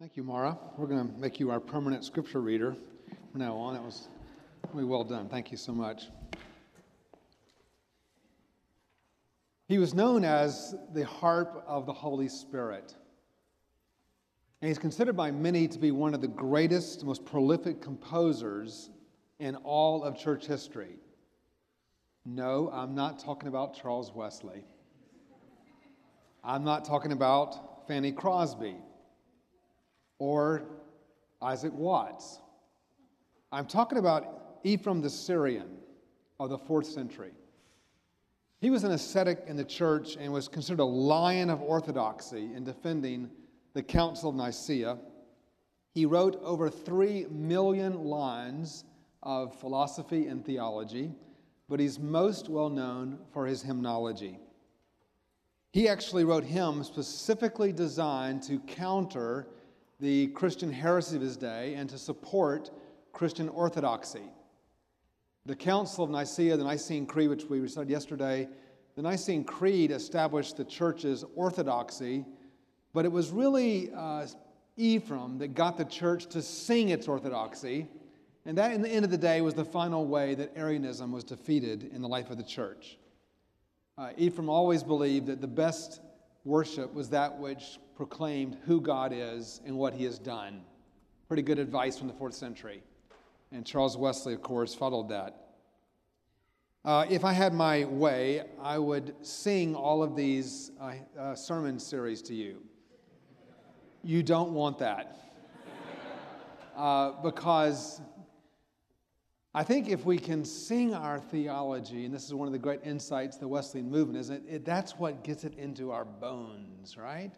Thank you, Mara. We're going to make you our permanent scripture reader from now on. That was really well done. Thank you so much. He was known as the harp of the Holy Spirit. And he's considered by many to be one of the greatest, most prolific composers in all of church history. No, I'm not talking about Charles Wesley. I'm not talking about Fanny Crosby or Isaac Watts. I'm talking about Ephraim the Syrian of the fourth century. He was an ascetic in the church and was considered a lion of orthodoxy in defending the Council of Nicaea. He wrote over three million lines of philosophy and theology, but he's most well known for his hymnology. He actually wrote hymns specifically designed to counter the Christian heresy of his day and to support Christian orthodoxy. The Council of Nicaea, the Nicene Creed, which we recited yesterday, the Nicene Creed established the church's orthodoxy, but it was really uh, Ephraim that got the church to sing its orthodoxy. And that, in the end of the day, was the final way that Arianism was defeated in the life of the church. Uh, Ephraim always believed that the best worship was that which proclaimed who God is and what he has done. Pretty good advice from the fourth century. And Charles Wesley, of course, followed that. Uh, if I had my way, I would sing all of these uh, uh, sermon series to you. You don't want that. Uh, because I think if we can sing our theology, and this is one of the great insights the Wesleyan movement, is it, it that's what gets it into our bones, right?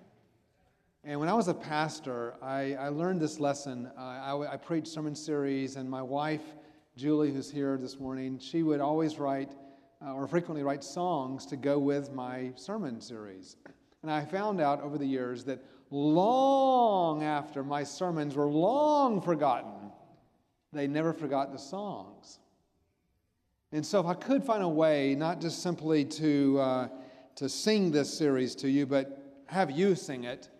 And when I was a pastor, I, I learned this lesson. Uh, I, I preached sermon series, and my wife, Julie, who's here this morning, she would always write uh, or frequently write songs to go with my sermon series. And I found out over the years that long after my sermons were long forgotten, they never forgot the songs. And so, if I could find a way, not just simply to, uh, to sing this series to you, but have you sing it,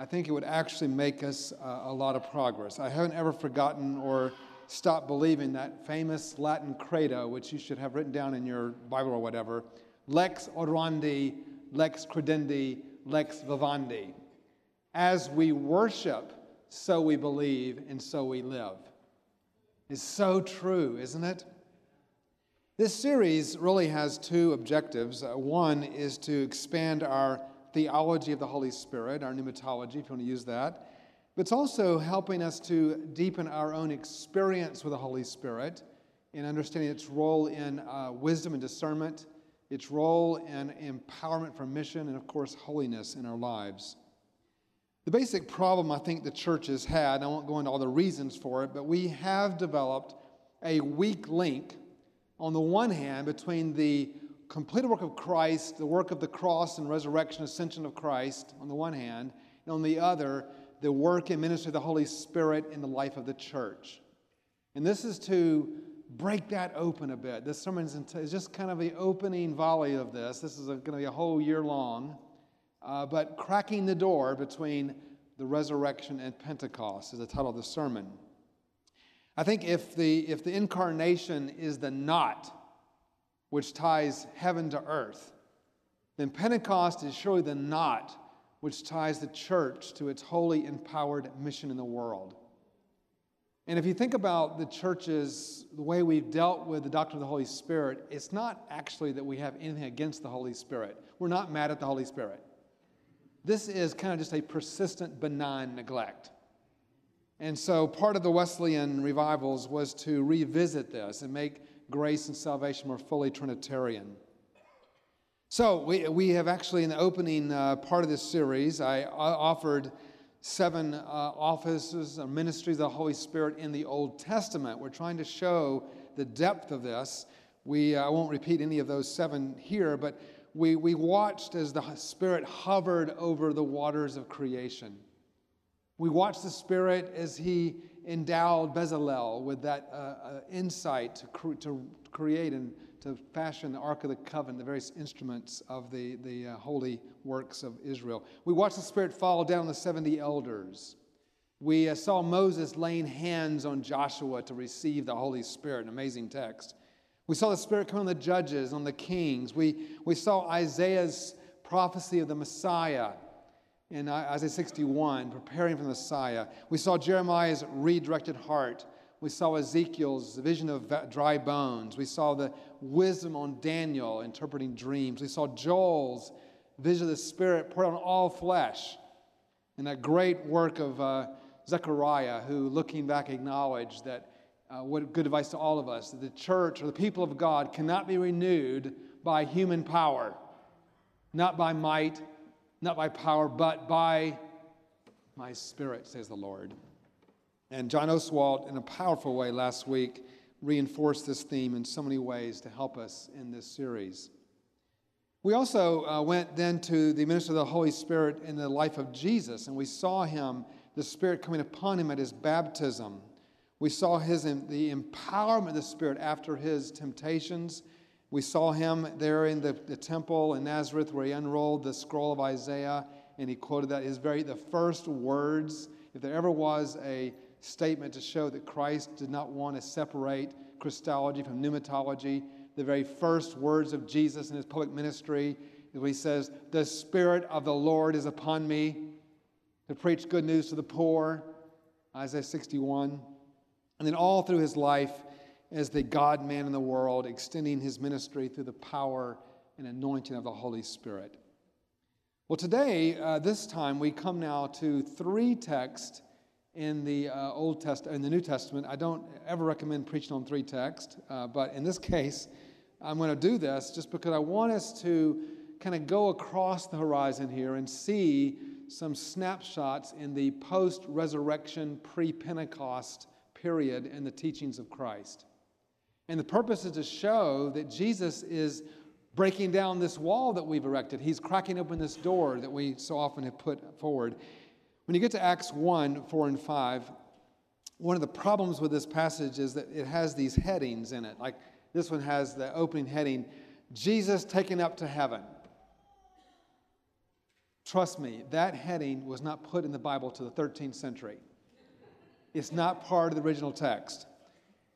I think it would actually make us uh, a lot of progress. I haven't ever forgotten or stopped believing that famous Latin credo, which you should have written down in your Bible or whatever lex orandi, lex credendi, lex vivandi. As we worship, so we believe, and so we live. It's so true, isn't it? This series really has two objectives. Uh, one is to expand our theology of the Holy Spirit, our pneumatology, if you want to use that. But it's also helping us to deepen our own experience with the Holy Spirit in understanding its role in uh, wisdom and discernment, its role in empowerment for mission, and of course, holiness in our lives. The basic problem I think the church has had, I won't go into all the reasons for it, but we have developed a weak link on the one hand between the completed work of Christ, the work of the cross and resurrection, ascension of Christ on the one hand, and on the other, the work and ministry of the Holy Spirit in the life of the church. And this is to break that open a bit. This sermon is just kind of the opening volley of this. This is going to be a whole year long, uh, but cracking the door between the resurrection and Pentecost is the title of the sermon. I think if the, if the incarnation is the knot which ties heaven to earth, then Pentecost is surely the knot which ties the church to its holy, empowered mission in the world. And if you think about the churches, the way we've dealt with the doctrine of the Holy Spirit, it's not actually that we have anything against the Holy Spirit. We're not mad at the Holy Spirit. This is kind of just a persistent, benign neglect. And so part of the Wesleyan revivals was to revisit this and make grace and salvation more fully Trinitarian. So, we, we have actually, in the opening uh, part of this series, I offered seven uh, offices or ministries of the Holy Spirit in the Old Testament. We're trying to show the depth of this. We, uh, I won't repeat any of those seven here, but we, we watched as the Spirit hovered over the waters of creation. We watched the Spirit as He endowed Bezalel with that uh, uh, insight to, to create and to fashion the Ark of the Covenant, the various instruments of the, the uh, holy works of Israel. We watched the Spirit fall down on the 70 elders. We uh, saw Moses laying hands on Joshua to receive the Holy Spirit, an amazing text. We saw the Spirit come on the judges, on the kings. We, we saw Isaiah's prophecy of the Messiah in Isaiah 61, preparing for the Messiah. We saw Jeremiah's redirected heart. We saw Ezekiel's vision of dry bones. We saw the wisdom on Daniel interpreting dreams. We saw Joel's vision of the Spirit poured on all flesh. And that great work of uh, Zechariah, who looking back acknowledged that uh, what good advice to all of us that the church or the people of God cannot be renewed by human power, not by might, not by power, but by my spirit, says the Lord. And John Oswalt, in a powerful way last week, reinforced this theme in so many ways to help us in this series. We also uh, went then to the ministry of the Holy Spirit in the life of Jesus, and we saw him, the Spirit coming upon him at his baptism. We saw his, the empowerment of the Spirit after his temptations. We saw him there in the, the temple in Nazareth where he unrolled the scroll of Isaiah and he quoted that his very the first words. If there ever was a statement to show that Christ did not want to separate Christology from pneumatology. The very first words of Jesus in his public ministry he says, The Spirit of the Lord is upon me to preach good news to the poor, Isaiah 61. And then all through his life as the God man in the world, extending his ministry through the power and anointing of the Holy Spirit. Well, today, uh, this time, we come now to three texts in the uh, Old Testament in the New Testament. I don't ever recommend preaching on three texts, uh, but in this case, I'm going to do this just because I want us to kind of go across the horizon here and see some snapshots in the post-resurrection, pre-Pentecost period in the teachings of Christ. And the purpose is to show that Jesus is breaking down this wall that we've erected. He's cracking open this door that we so often have put forward. When you get to Acts 1 4 and 5, one of the problems with this passage is that it has these headings in it. Like this one has the opening heading Jesus taken up to heaven. Trust me, that heading was not put in the Bible to the 13th century. It's not part of the original text.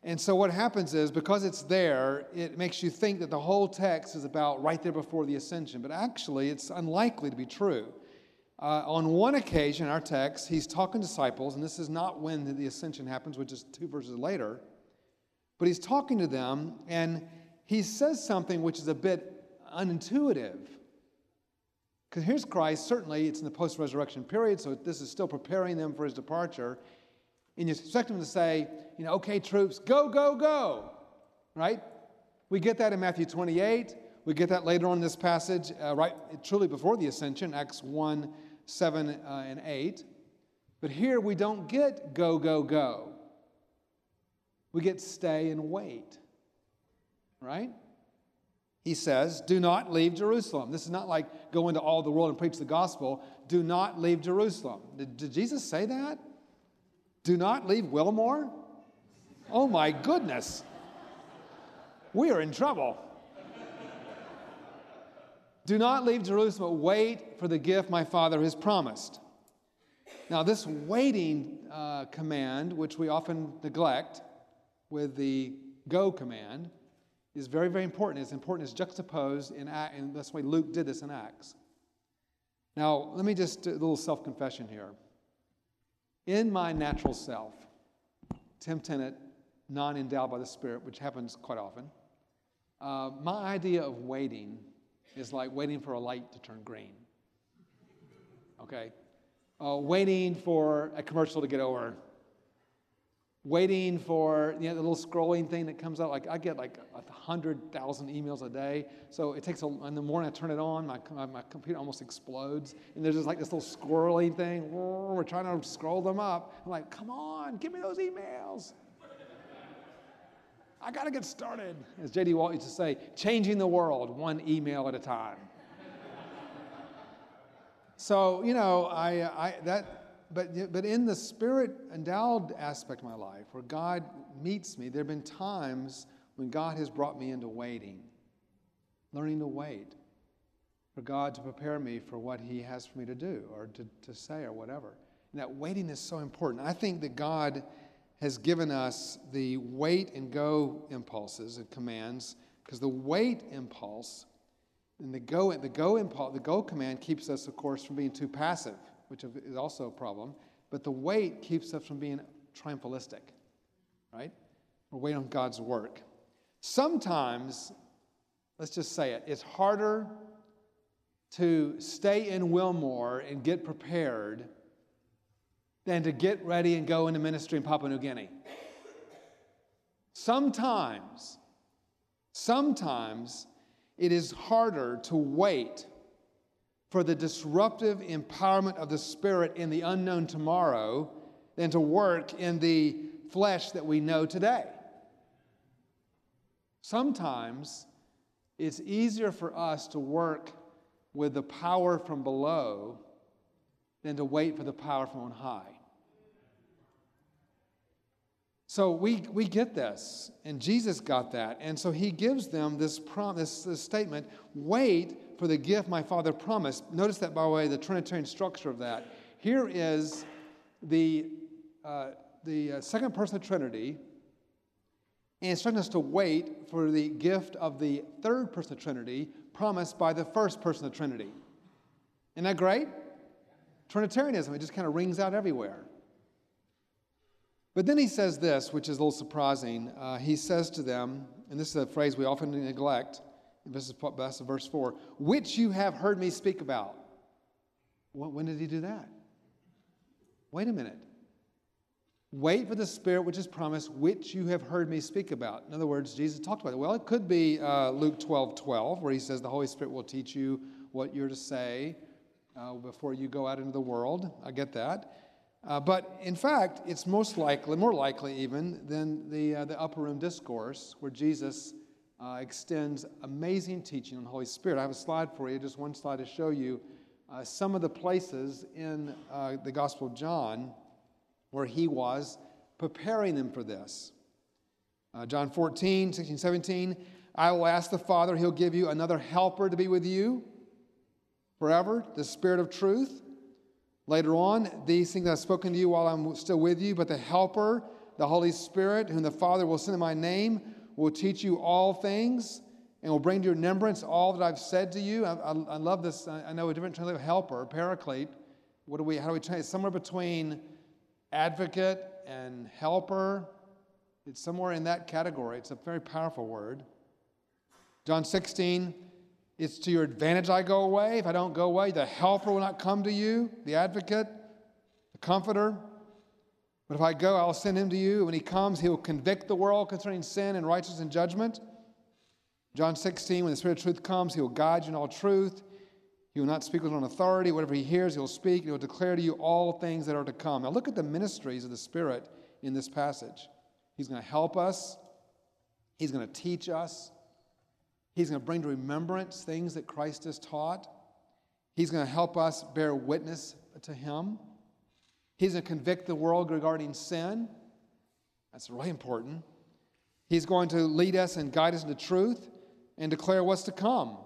And so what happens is because it's there, it makes you think that the whole text is about right there before the ascension. But actually, it's unlikely to be true. Uh, on one occasion, our text, he's talking to disciples, and this is not when the ascension happens, which is two verses later, but he's talking to them, and he says something which is a bit unintuitive. Because here's Christ, certainly it's in the post resurrection period, so this is still preparing them for his departure. And you expect him to say, you know, okay, troops, go, go, go, right? We get that in Matthew 28. We get that later on in this passage, uh, right, truly before the ascension, Acts 1 7 uh, and 8. But here we don't get go, go, go. We get stay and wait, right? He says, Do not leave Jerusalem. This is not like go into all the world and preach the gospel. Do not leave Jerusalem. Did, did Jesus say that? Do not leave Wilmore? Oh my goodness. We are in trouble. Do not leave Jerusalem, but wait for the gift my Father has promised. Now, this waiting uh, command, which we often neglect with the go command, is very, very important. It's important. It's juxtaposed in Acts, and that's why Luke did this in Acts. Now, let me just do a little self confession here. In my natural self, Tim Tennent, non endowed by the Spirit, which happens quite often, uh, my idea of waiting is like waiting for a light to turn green. Okay? Uh, waiting for a commercial to get over. Waiting for you know, the little scrolling thing that comes out. Like I get like a hundred thousand emails a day, so it takes a. In the morning, I turn it on, my my computer almost explodes, and there's just like this little scrolling thing. We're trying to scroll them up. I'm like, come on, give me those emails. I got to get started. As J.D. Walt used to say, changing the world one email at a time. so, you know, I, I, that, but, but in the spirit endowed aspect of my life where God meets me, there have been times when God has brought me into waiting, learning to wait for God to prepare me for what He has for me to do or to, to say or whatever. And that waiting is so important. I think that God has given us the wait and go impulses and commands because the wait impulse and the go, the go impulse, the go command keeps us, of course, from being too passive, which is also a problem. But the wait keeps us from being triumphalistic, right? We're waiting on God's work. Sometimes, let's just say it, it's harder to stay in Wilmore and get prepared than to get ready and go into ministry in Papua New Guinea. Sometimes, sometimes it is harder to wait for the disruptive empowerment of the Spirit in the unknown tomorrow than to work in the flesh that we know today. Sometimes it's easier for us to work with the power from below than to wait for the power from on high. So we, we get this, and Jesus got that. And so he gives them this, prom, this, this statement wait for the gift my Father promised. Notice that, by the way, the Trinitarian structure of that. Here is the, uh, the uh, second person of the Trinity, and instructing us to wait for the gift of the third person of the Trinity promised by the first person of the Trinity. Isn't that great? Trinitarianism, it just kind of rings out everywhere. But then he says this, which is a little surprising. Uh, he says to them, and this is a phrase we often neglect, this is verse 4, which you have heard me speak about. When did he do that? Wait a minute. Wait for the Spirit which is promised, which you have heard me speak about. In other words, Jesus talked about it. Well, it could be uh, Luke 12 12, where he says, The Holy Spirit will teach you what you're to say uh, before you go out into the world. I get that. Uh, but in fact, it's most likely, more likely even, than the, uh, the upper room discourse where Jesus uh, extends amazing teaching on the Holy Spirit. I have a slide for you, just one slide to show you uh, some of the places in uh, the Gospel of John where he was preparing them for this. Uh, John 14, 16, 17. I will ask the Father, he'll give you another helper to be with you forever, the Spirit of truth. Later on, these things I've spoken to you while I'm still with you, but the Helper, the Holy Spirit, whom the Father will send in my name, will teach you all things and will bring to your remembrance all that I've said to you. I, I, I love this. I, I know a different translation of helper, paraclete. What do we, how do we translate? Somewhere between advocate and helper. It's somewhere in that category. It's a very powerful word. John 16, it's to your advantage I go away. If I don't go away, the helper will not come to you, the advocate, the comforter. But if I go, I'll send him to you. When he comes, he will convict the world concerning sin and righteousness and judgment. John 16, when the Spirit of truth comes, he will guide you in all truth. He will not speak with own authority. Whatever he hears, he will speak. He will declare to you all things that are to come. Now, look at the ministries of the Spirit in this passage. He's going to help us, he's going to teach us, He's going to bring to remembrance things that Christ has taught. He's going to help us bear witness to Him. He's going to convict the world regarding sin. That's really important. He's going to lead us and guide us into truth and declare what's to come.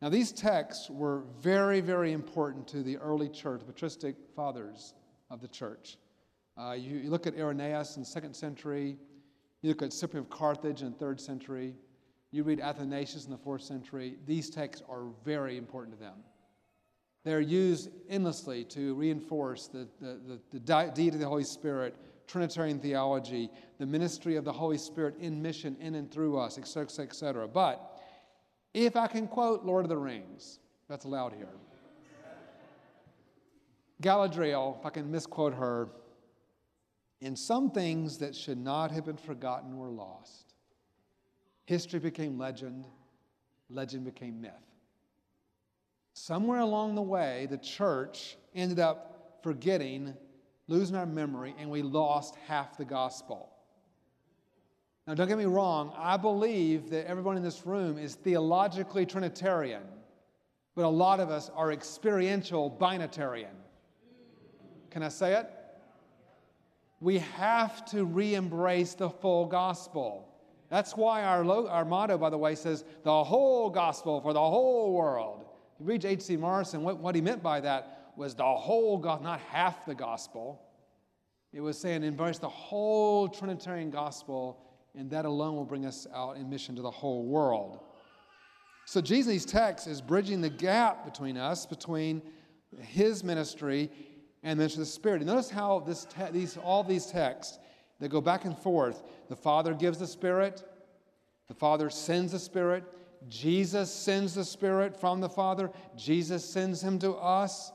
Now, these texts were very, very important to the early church, the patristic fathers of the church. Uh, you, you, look at Irenaeus in the second century, you look at Cyprian of Carthage in the third century, you read Athanasius in the fourth century, these texts are very important to them. They're used endlessly to reinforce the, the, the, the deity of the Holy Spirit, Trinitarian theology, the ministry of the Holy Spirit in mission in and through us, etc., etc. But if I can quote Lord of the Rings, that's allowed here. Galadriel, if I can misquote her, in some things that should not have been forgotten were lost History became legend, legend became myth. Somewhere along the way, the church ended up forgetting, losing our memory, and we lost half the gospel. Now, don't get me wrong, I believe that everyone in this room is theologically Trinitarian, but a lot of us are experiential binitarian. Can I say it? we have to re embrace the full gospel. That's why our, lo- our motto, by the way, says the whole gospel for the whole world. You read H.C. Morrison, what, what he meant by that was the whole gospel, not half the gospel. It was saying embrace the whole Trinitarian gospel, and that alone will bring us out in mission to the whole world. So Jesus' text is bridging the gap between us, between his ministry and the ministry of the Spirit. And notice how this te- these, all these texts, they go back and forth. The Father gives the Spirit, the Father sends the Spirit, Jesus sends the Spirit from the Father, Jesus sends him to us.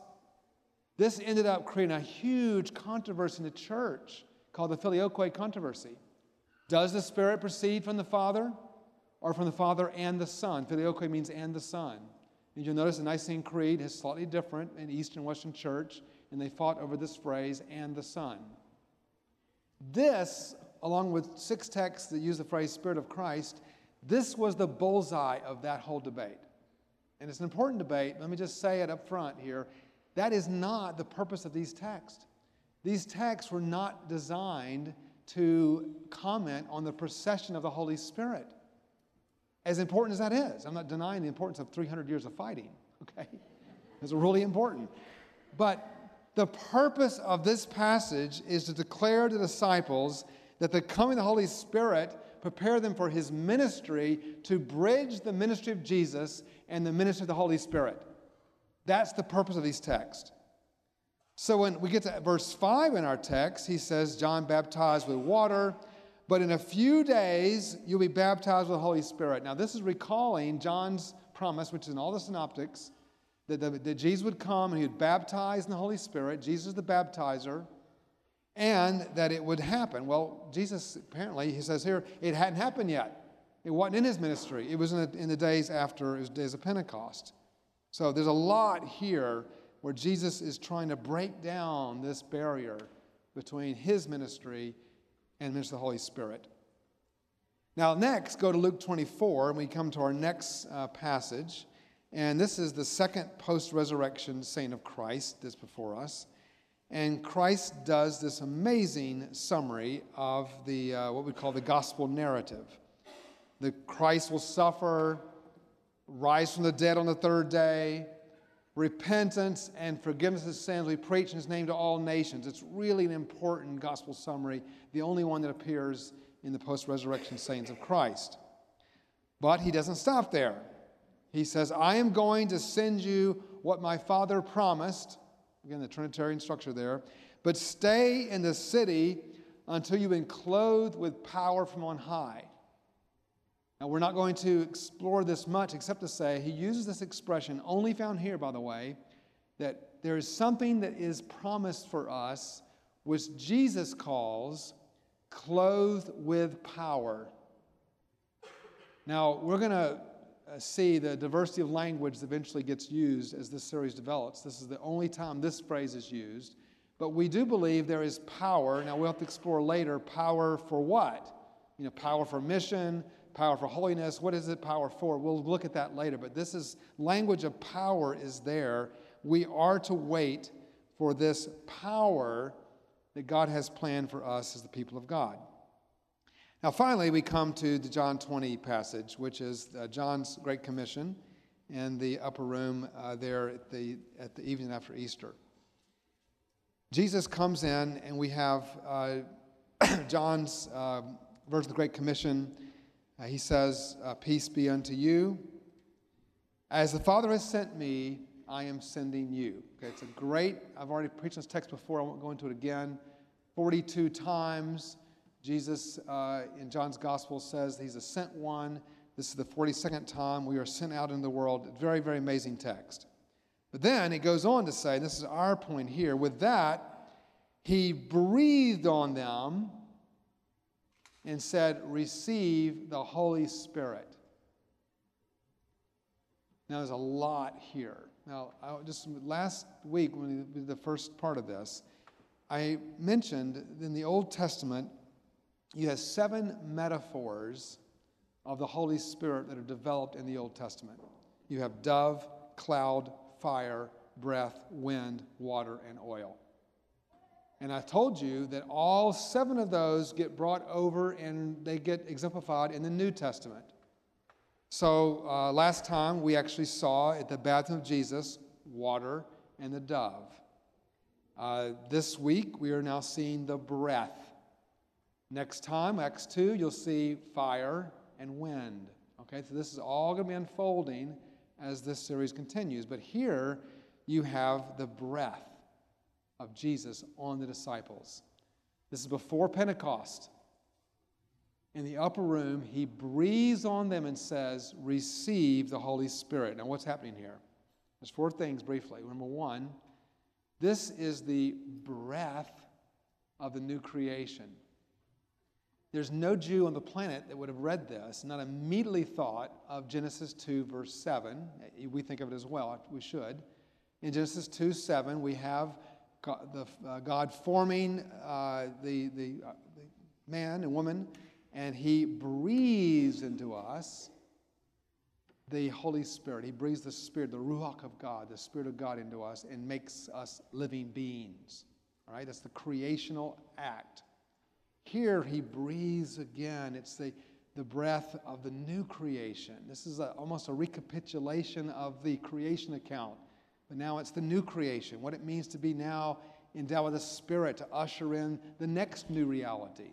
This ended up creating a huge controversy in the church called the Filioque controversy. Does the Spirit proceed from the Father or from the Father and the Son? Filioque means and the Son. And you'll notice the Nicene Creed is slightly different in Eastern Western Church, and they fought over this phrase, and the Son. This, along with six texts that use the phrase Spirit of Christ, this was the bullseye of that whole debate. And it's an important debate. Let me just say it up front here. That is not the purpose of these texts. These texts were not designed to comment on the procession of the Holy Spirit. As important as that is, I'm not denying the importance of 300 years of fighting, okay? It's really important. But the purpose of this passage is to declare to disciples that the coming of the Holy Spirit prepare them for his ministry to bridge the ministry of Jesus and the ministry of the Holy Spirit. That's the purpose of these texts. So when we get to verse 5 in our text, he says, John baptized with water, but in a few days you'll be baptized with the Holy Spirit. Now, this is recalling John's promise, which is in all the synoptics, that, the, that Jesus would come and he would baptize in the Holy Spirit. Jesus is the baptizer, and that it would happen. Well, Jesus apparently, he says here, it hadn't happened yet. It wasn't in his ministry, it was in the, in the days after, was days of Pentecost. So there's a lot here where Jesus is trying to break down this barrier between his ministry and the ministry of the Holy Spirit. Now, next, go to Luke 24, and we come to our next uh, passage. And this is the second post resurrection saint of Christ that's before us. And Christ does this amazing summary of the, uh, what we call the gospel narrative. The Christ will suffer, rise from the dead on the third day, repentance and forgiveness of sins. We preach in his name to all nations. It's really an important gospel summary, the only one that appears in the post resurrection sayings of Christ. But he doesn't stop there. He says, I am going to send you what my Father promised. Again, the Trinitarian structure there. But stay in the city until you've been clothed with power from on high. Now, we're not going to explore this much except to say he uses this expression, only found here, by the way, that there is something that is promised for us, which Jesus calls clothed with power. Now, we're going to uh, see the diversity of language that eventually gets used as this series develops. This is the only time this phrase is used. But we do believe there is power. Now, we'll have to explore later power for what? You know, power for mission, power for holiness. What is it power for? We'll look at that later, but this is language of power is there. We are to wait for this power that God has planned for us as the people of God. Now, finally, we come to the John 20 passage, which is uh, John's Great Commission in the upper room uh, there at the, at the evening after Easter. Jesus comes in, and we have uh, John's um, version of the Great Commission uh, he says, uh, Peace be unto you. As the Father has sent me, I am sending you. Okay, it's a great, I've already preached this text before, I won't go into it again. 42 times, Jesus uh, in John's Gospel says he's a sent one. This is the 42nd time we are sent out in the world. Very, very amazing text. But then it goes on to say, this is our point here, with that, he breathed on them and said, Receive the Holy Spirit. Now, there's a lot here. Now, I, just last week, when we did the first part of this, I mentioned in the Old Testament, you have seven metaphors of the Holy Spirit that are developed in the Old Testament. You have dove, cloud, fire, breath, wind, water, and oil. And I told you that all seven of those get brought over and they get exemplified in the New Testament. So uh, last time we actually saw at the baptism of Jesus water and the dove. Uh, this week we are now seeing the breath. Next time, Acts 2, you'll see fire and wind. Okay, so this is all going to be unfolding as this series continues. But here you have the breath of Jesus on the disciples. This is before Pentecost. In the upper room, he breathes on them and says, Receive the Holy Spirit. Now, what's happening here? There's four things briefly. Number one, this is the breath of the new creation. There's no Jew on the planet that would have read this not immediately thought of Genesis 2, verse 7. We think of it as well, we should. In Genesis 2 7, we have God, the, uh, God forming uh, the, the, uh, the man and woman, and He breathes into us the Holy Spirit. He breathes the Spirit, the Ruach of God, the Spirit of God into us, and makes us living beings. All right? That's the creational act. Here, He breathes again. It's the, the breath of the new creation. This is a, almost a recapitulation of the creation account but now it's the new creation, what it means to be now endowed with the Spirit to usher in the next new reality.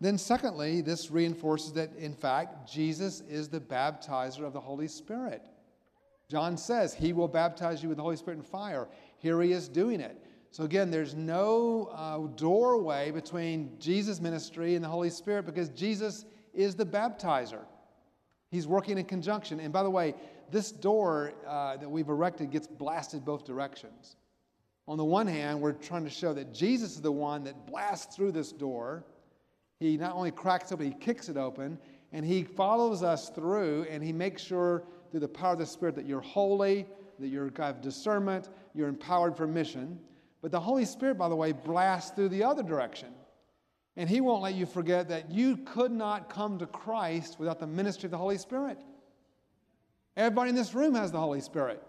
Then, secondly, this reinforces that, in fact, Jesus is the baptizer of the Holy Spirit. John says he will baptize you with the Holy Spirit and fire. Here he is doing it. So, again, there's no uh, doorway between Jesus' ministry and the Holy Spirit because Jesus is the baptizer. He's working in conjunction. And by the way, this door uh, that we've erected gets blasted both directions. On the one hand, we're trying to show that Jesus is the one that blasts through this door. He not only cracks it open, he kicks it open, and he follows us through, and he makes sure through the power of the Spirit that you're holy, that you're have discernment, you're empowered for mission. But the Holy Spirit, by the way, blasts through the other direction. And he won't let you forget that you could not come to Christ without the ministry of the Holy Spirit. Everybody in this room has the Holy Spirit.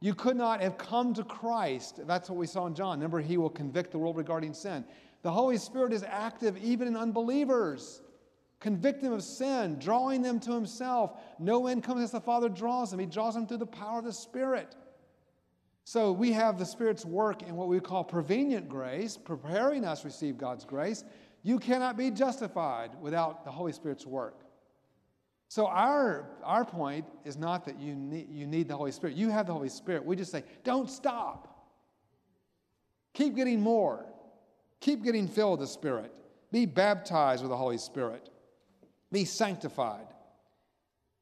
You could not have come to Christ. That's what we saw in John. Remember, he will convict the world regarding sin. The Holy Spirit is active even in unbelievers, convicting them of sin, drawing them to himself. No one comes as the Father draws them, he draws them through the power of the Spirit. So we have the Spirit's work in what we call prevenient grace, preparing us to receive God's grace. You cannot be justified without the Holy Spirit's work. So our, our point is not that you need, you need the Holy Spirit. You have the Holy Spirit. We just say, don't stop. Keep getting more. Keep getting filled with the Spirit. Be baptized with the Holy Spirit. Be sanctified.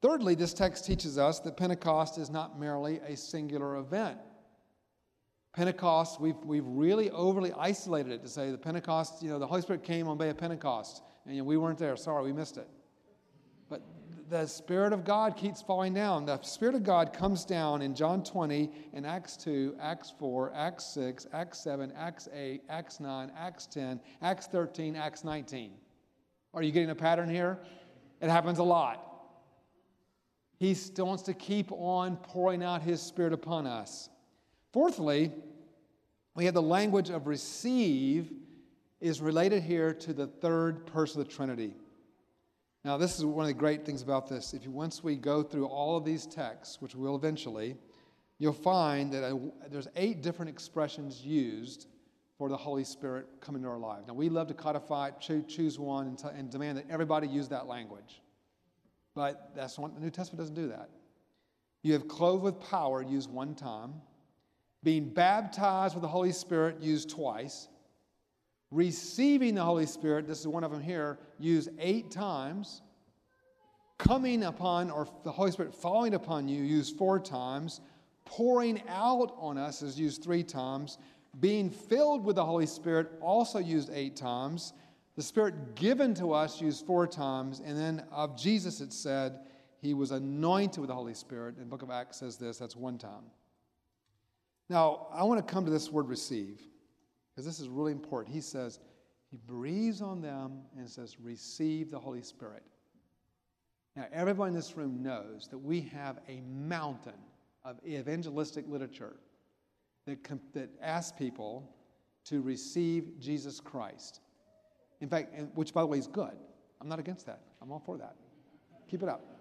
Thirdly, this text teaches us that Pentecost is not merely a singular event. Pentecost, we've, we've really overly isolated it to say the Pentecost, you know, the Holy Spirit came on day of Pentecost, and you know, we weren't there. Sorry, we missed it. But the Spirit of God keeps falling down. The Spirit of God comes down in John 20, in Acts 2, Acts 4, Acts 6, Acts 7, Acts 8, Acts 9, Acts 10, Acts 13, Acts 19. Are you getting a pattern here? It happens a lot. He wants to keep on pouring out His Spirit upon us. Fourthly, we have the language of receive is related here to the third person of the Trinity. Now, this is one of the great things about this. If you, once we go through all of these texts, which we will eventually, you'll find that a, there's eight different expressions used for the Holy Spirit coming into our lives. Now, we love to codify it, choose one, and, t- and demand that everybody use that language. But that's one, the New Testament doesn't do that. You have clothed with power used one time, being baptized with the Holy Spirit used twice, receiving the Holy Spirit, this is one of them here, used eight times. Coming upon, or the Holy Spirit falling upon you, used four times. Pouring out on us is used three times. Being filled with the Holy Spirit, also used eight times. The Spirit given to us, used four times. And then of Jesus, it said, he was anointed with the Holy Spirit. And the book of Acts says this, that's one time. Now, I want to come to this word receive because this is really important. He says, He breathes on them and says, Receive the Holy Spirit. Now, everyone in this room knows that we have a mountain of evangelistic literature that, that asks people to receive Jesus Christ. In fact, which by the way is good. I'm not against that. I'm all for that. Keep it up.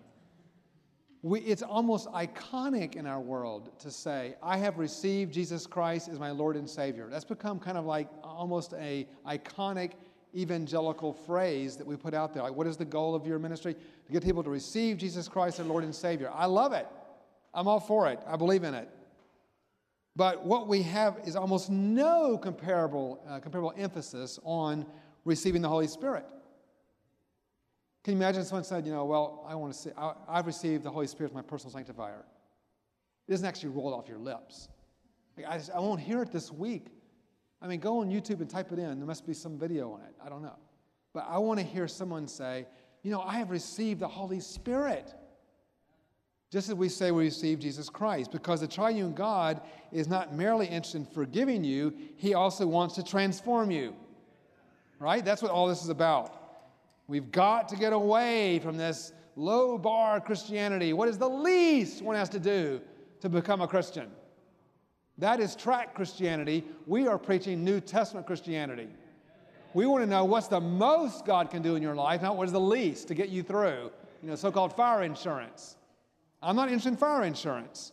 We, it's almost iconic in our world to say, I have received Jesus Christ as my Lord and Savior. That's become kind of like almost a iconic evangelical phrase that we put out there. Like, what is the goal of your ministry? To get people to receive Jesus Christ as Lord and Savior. I love it. I'm all for it. I believe in it. But what we have is almost no comparable, uh, comparable emphasis on receiving the Holy Spirit. Can you imagine someone said, you know, well, I want to see, I, I've received the Holy Spirit as my personal sanctifier. It doesn't actually roll off your lips. Like, I, just, I won't hear it this week. I mean, go on YouTube and type it in. There must be some video on it. I don't know. But I want to hear someone say, you know, I have received the Holy Spirit. Just as we say we receive Jesus Christ, because the triune God is not merely interested in forgiving you, He also wants to transform you. Right? That's what all this is about. We've got to get away from this low bar Christianity. What is the least one has to do to become a Christian? That is track Christianity. We are preaching New Testament Christianity. We want to know what's the most God can do in your life, not what is the least to get you through. You know, so called fire insurance. I'm not interested in fire insurance.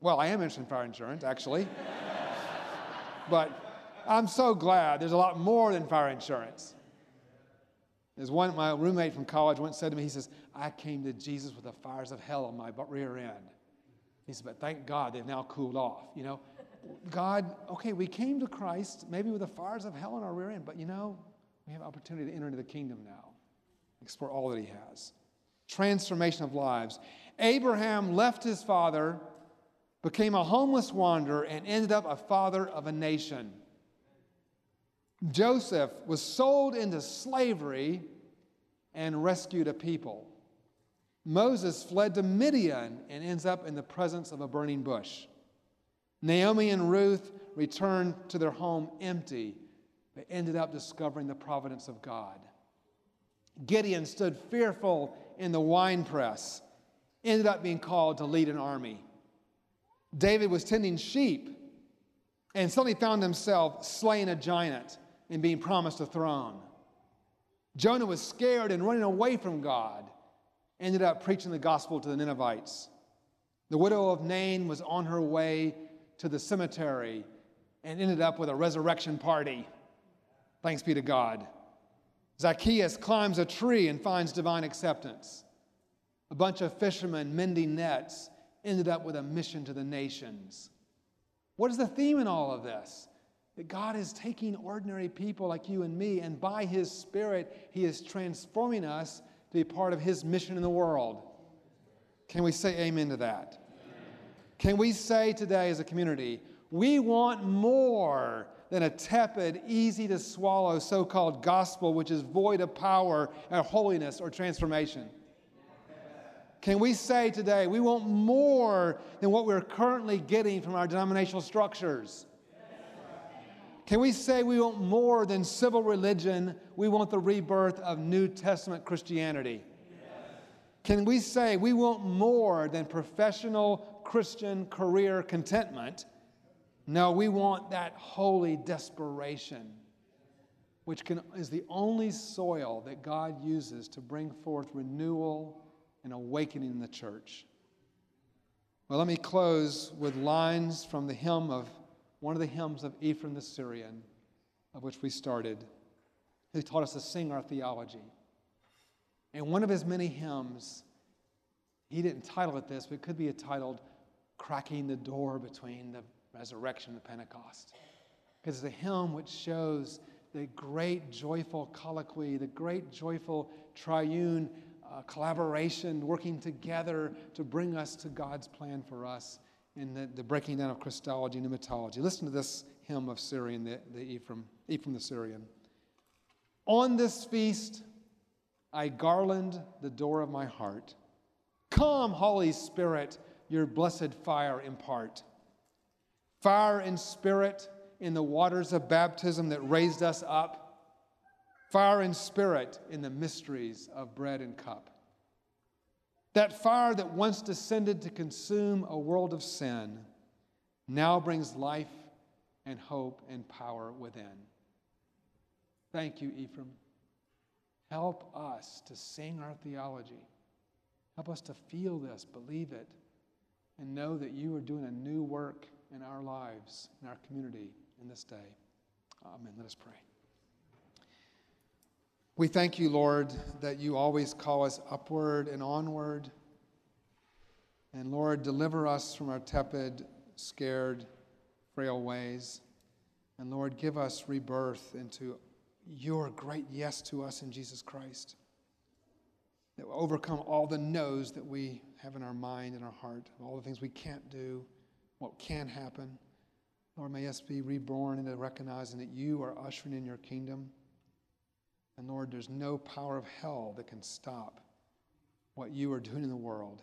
Well, I am interested in fire insurance, actually. but I'm so glad there's a lot more than fire insurance. There's one, my roommate from college once said to me, he says, I came to Jesus with the fires of hell on my rear end. He said, but thank God they've now cooled off. You know, God, okay, we came to Christ maybe with the fires of hell on our rear end, but you know, we have opportunity to enter into the kingdom now, explore all that he has. Transformation of lives. Abraham left his father, became a homeless wanderer, and ended up a father of a nation. Joseph was sold into slavery and rescued a people. Moses fled to Midian and ends up in the presence of a burning bush. Naomi and Ruth returned to their home empty, but ended up discovering the providence of God. Gideon stood fearful in the winepress, ended up being called to lead an army. David was tending sheep and suddenly found himself slaying a giant and being promised a throne. Jonah was scared and running away from God, ended up preaching the gospel to the Ninevites. The widow of Nain was on her way to the cemetery and ended up with a resurrection party. Thanks be to God. Zacchaeus climbs a tree and finds divine acceptance. A bunch of fishermen mending nets ended up with a mission to the nations. What is the theme in all of this? That God is taking ordinary people like you and me, and by His Spirit, He is transforming us to be part of His mission in the world. Can we say amen to that? Amen. Can we say today as a community, we want more than a tepid, easy to swallow so called gospel which is void of power or holiness or transformation? Can we say today we want more than what we're currently getting from our denominational structures? Can we say we want more than civil religion? We want the rebirth of New Testament Christianity. Can we say we want more than professional Christian career contentment? No, we want that holy desperation, which can, is the only soil that God uses to bring forth renewal and awakening in the church. Well, let me close with lines from the hymn of one of the hymns of Ephraim the Syrian, of which we started, who taught us to sing our theology. And one of his many hymns, he didn't title it this, but it could be titled Cracking the Door Between the Resurrection and the Pentecost. Because it's a hymn which shows the great joyful colloquy, the great joyful triune uh, collaboration, working together to bring us to God's plan for us in the, the breaking down of Christology and pneumatology. Listen to this hymn of Syrian, the, the Ephraim, Ephraim the Syrian. On this feast, I garland the door of my heart. Come, Holy Spirit, your blessed fire impart. Fire and spirit in the waters of baptism that raised us up. Fire and spirit in the mysteries of bread and cup. That fire that once descended to consume a world of sin now brings life and hope and power within. Thank you, Ephraim. Help us to sing our theology. Help us to feel this, believe it, and know that you are doing a new work in our lives, in our community, in this day. Amen. Let us pray. We thank you, Lord, that you always call us upward and onward. And Lord, deliver us from our tepid, scared, frail ways. And Lord, give us rebirth into your great yes to us in Jesus Christ that will overcome all the no's that we have in our mind and our heart, all the things we can't do, what can happen. Lord, may us be reborn into recognizing that you are ushering in your kingdom. And Lord, there's no power of hell that can stop what you are doing in the world.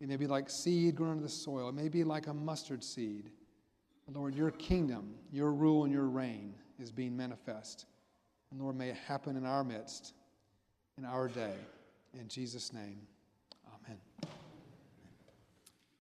It may be like seed grown into the soil, it may be like a mustard seed. But Lord, your kingdom, your rule, and your reign is being manifest. And Lord, may it happen in our midst, in our day. In Jesus' name.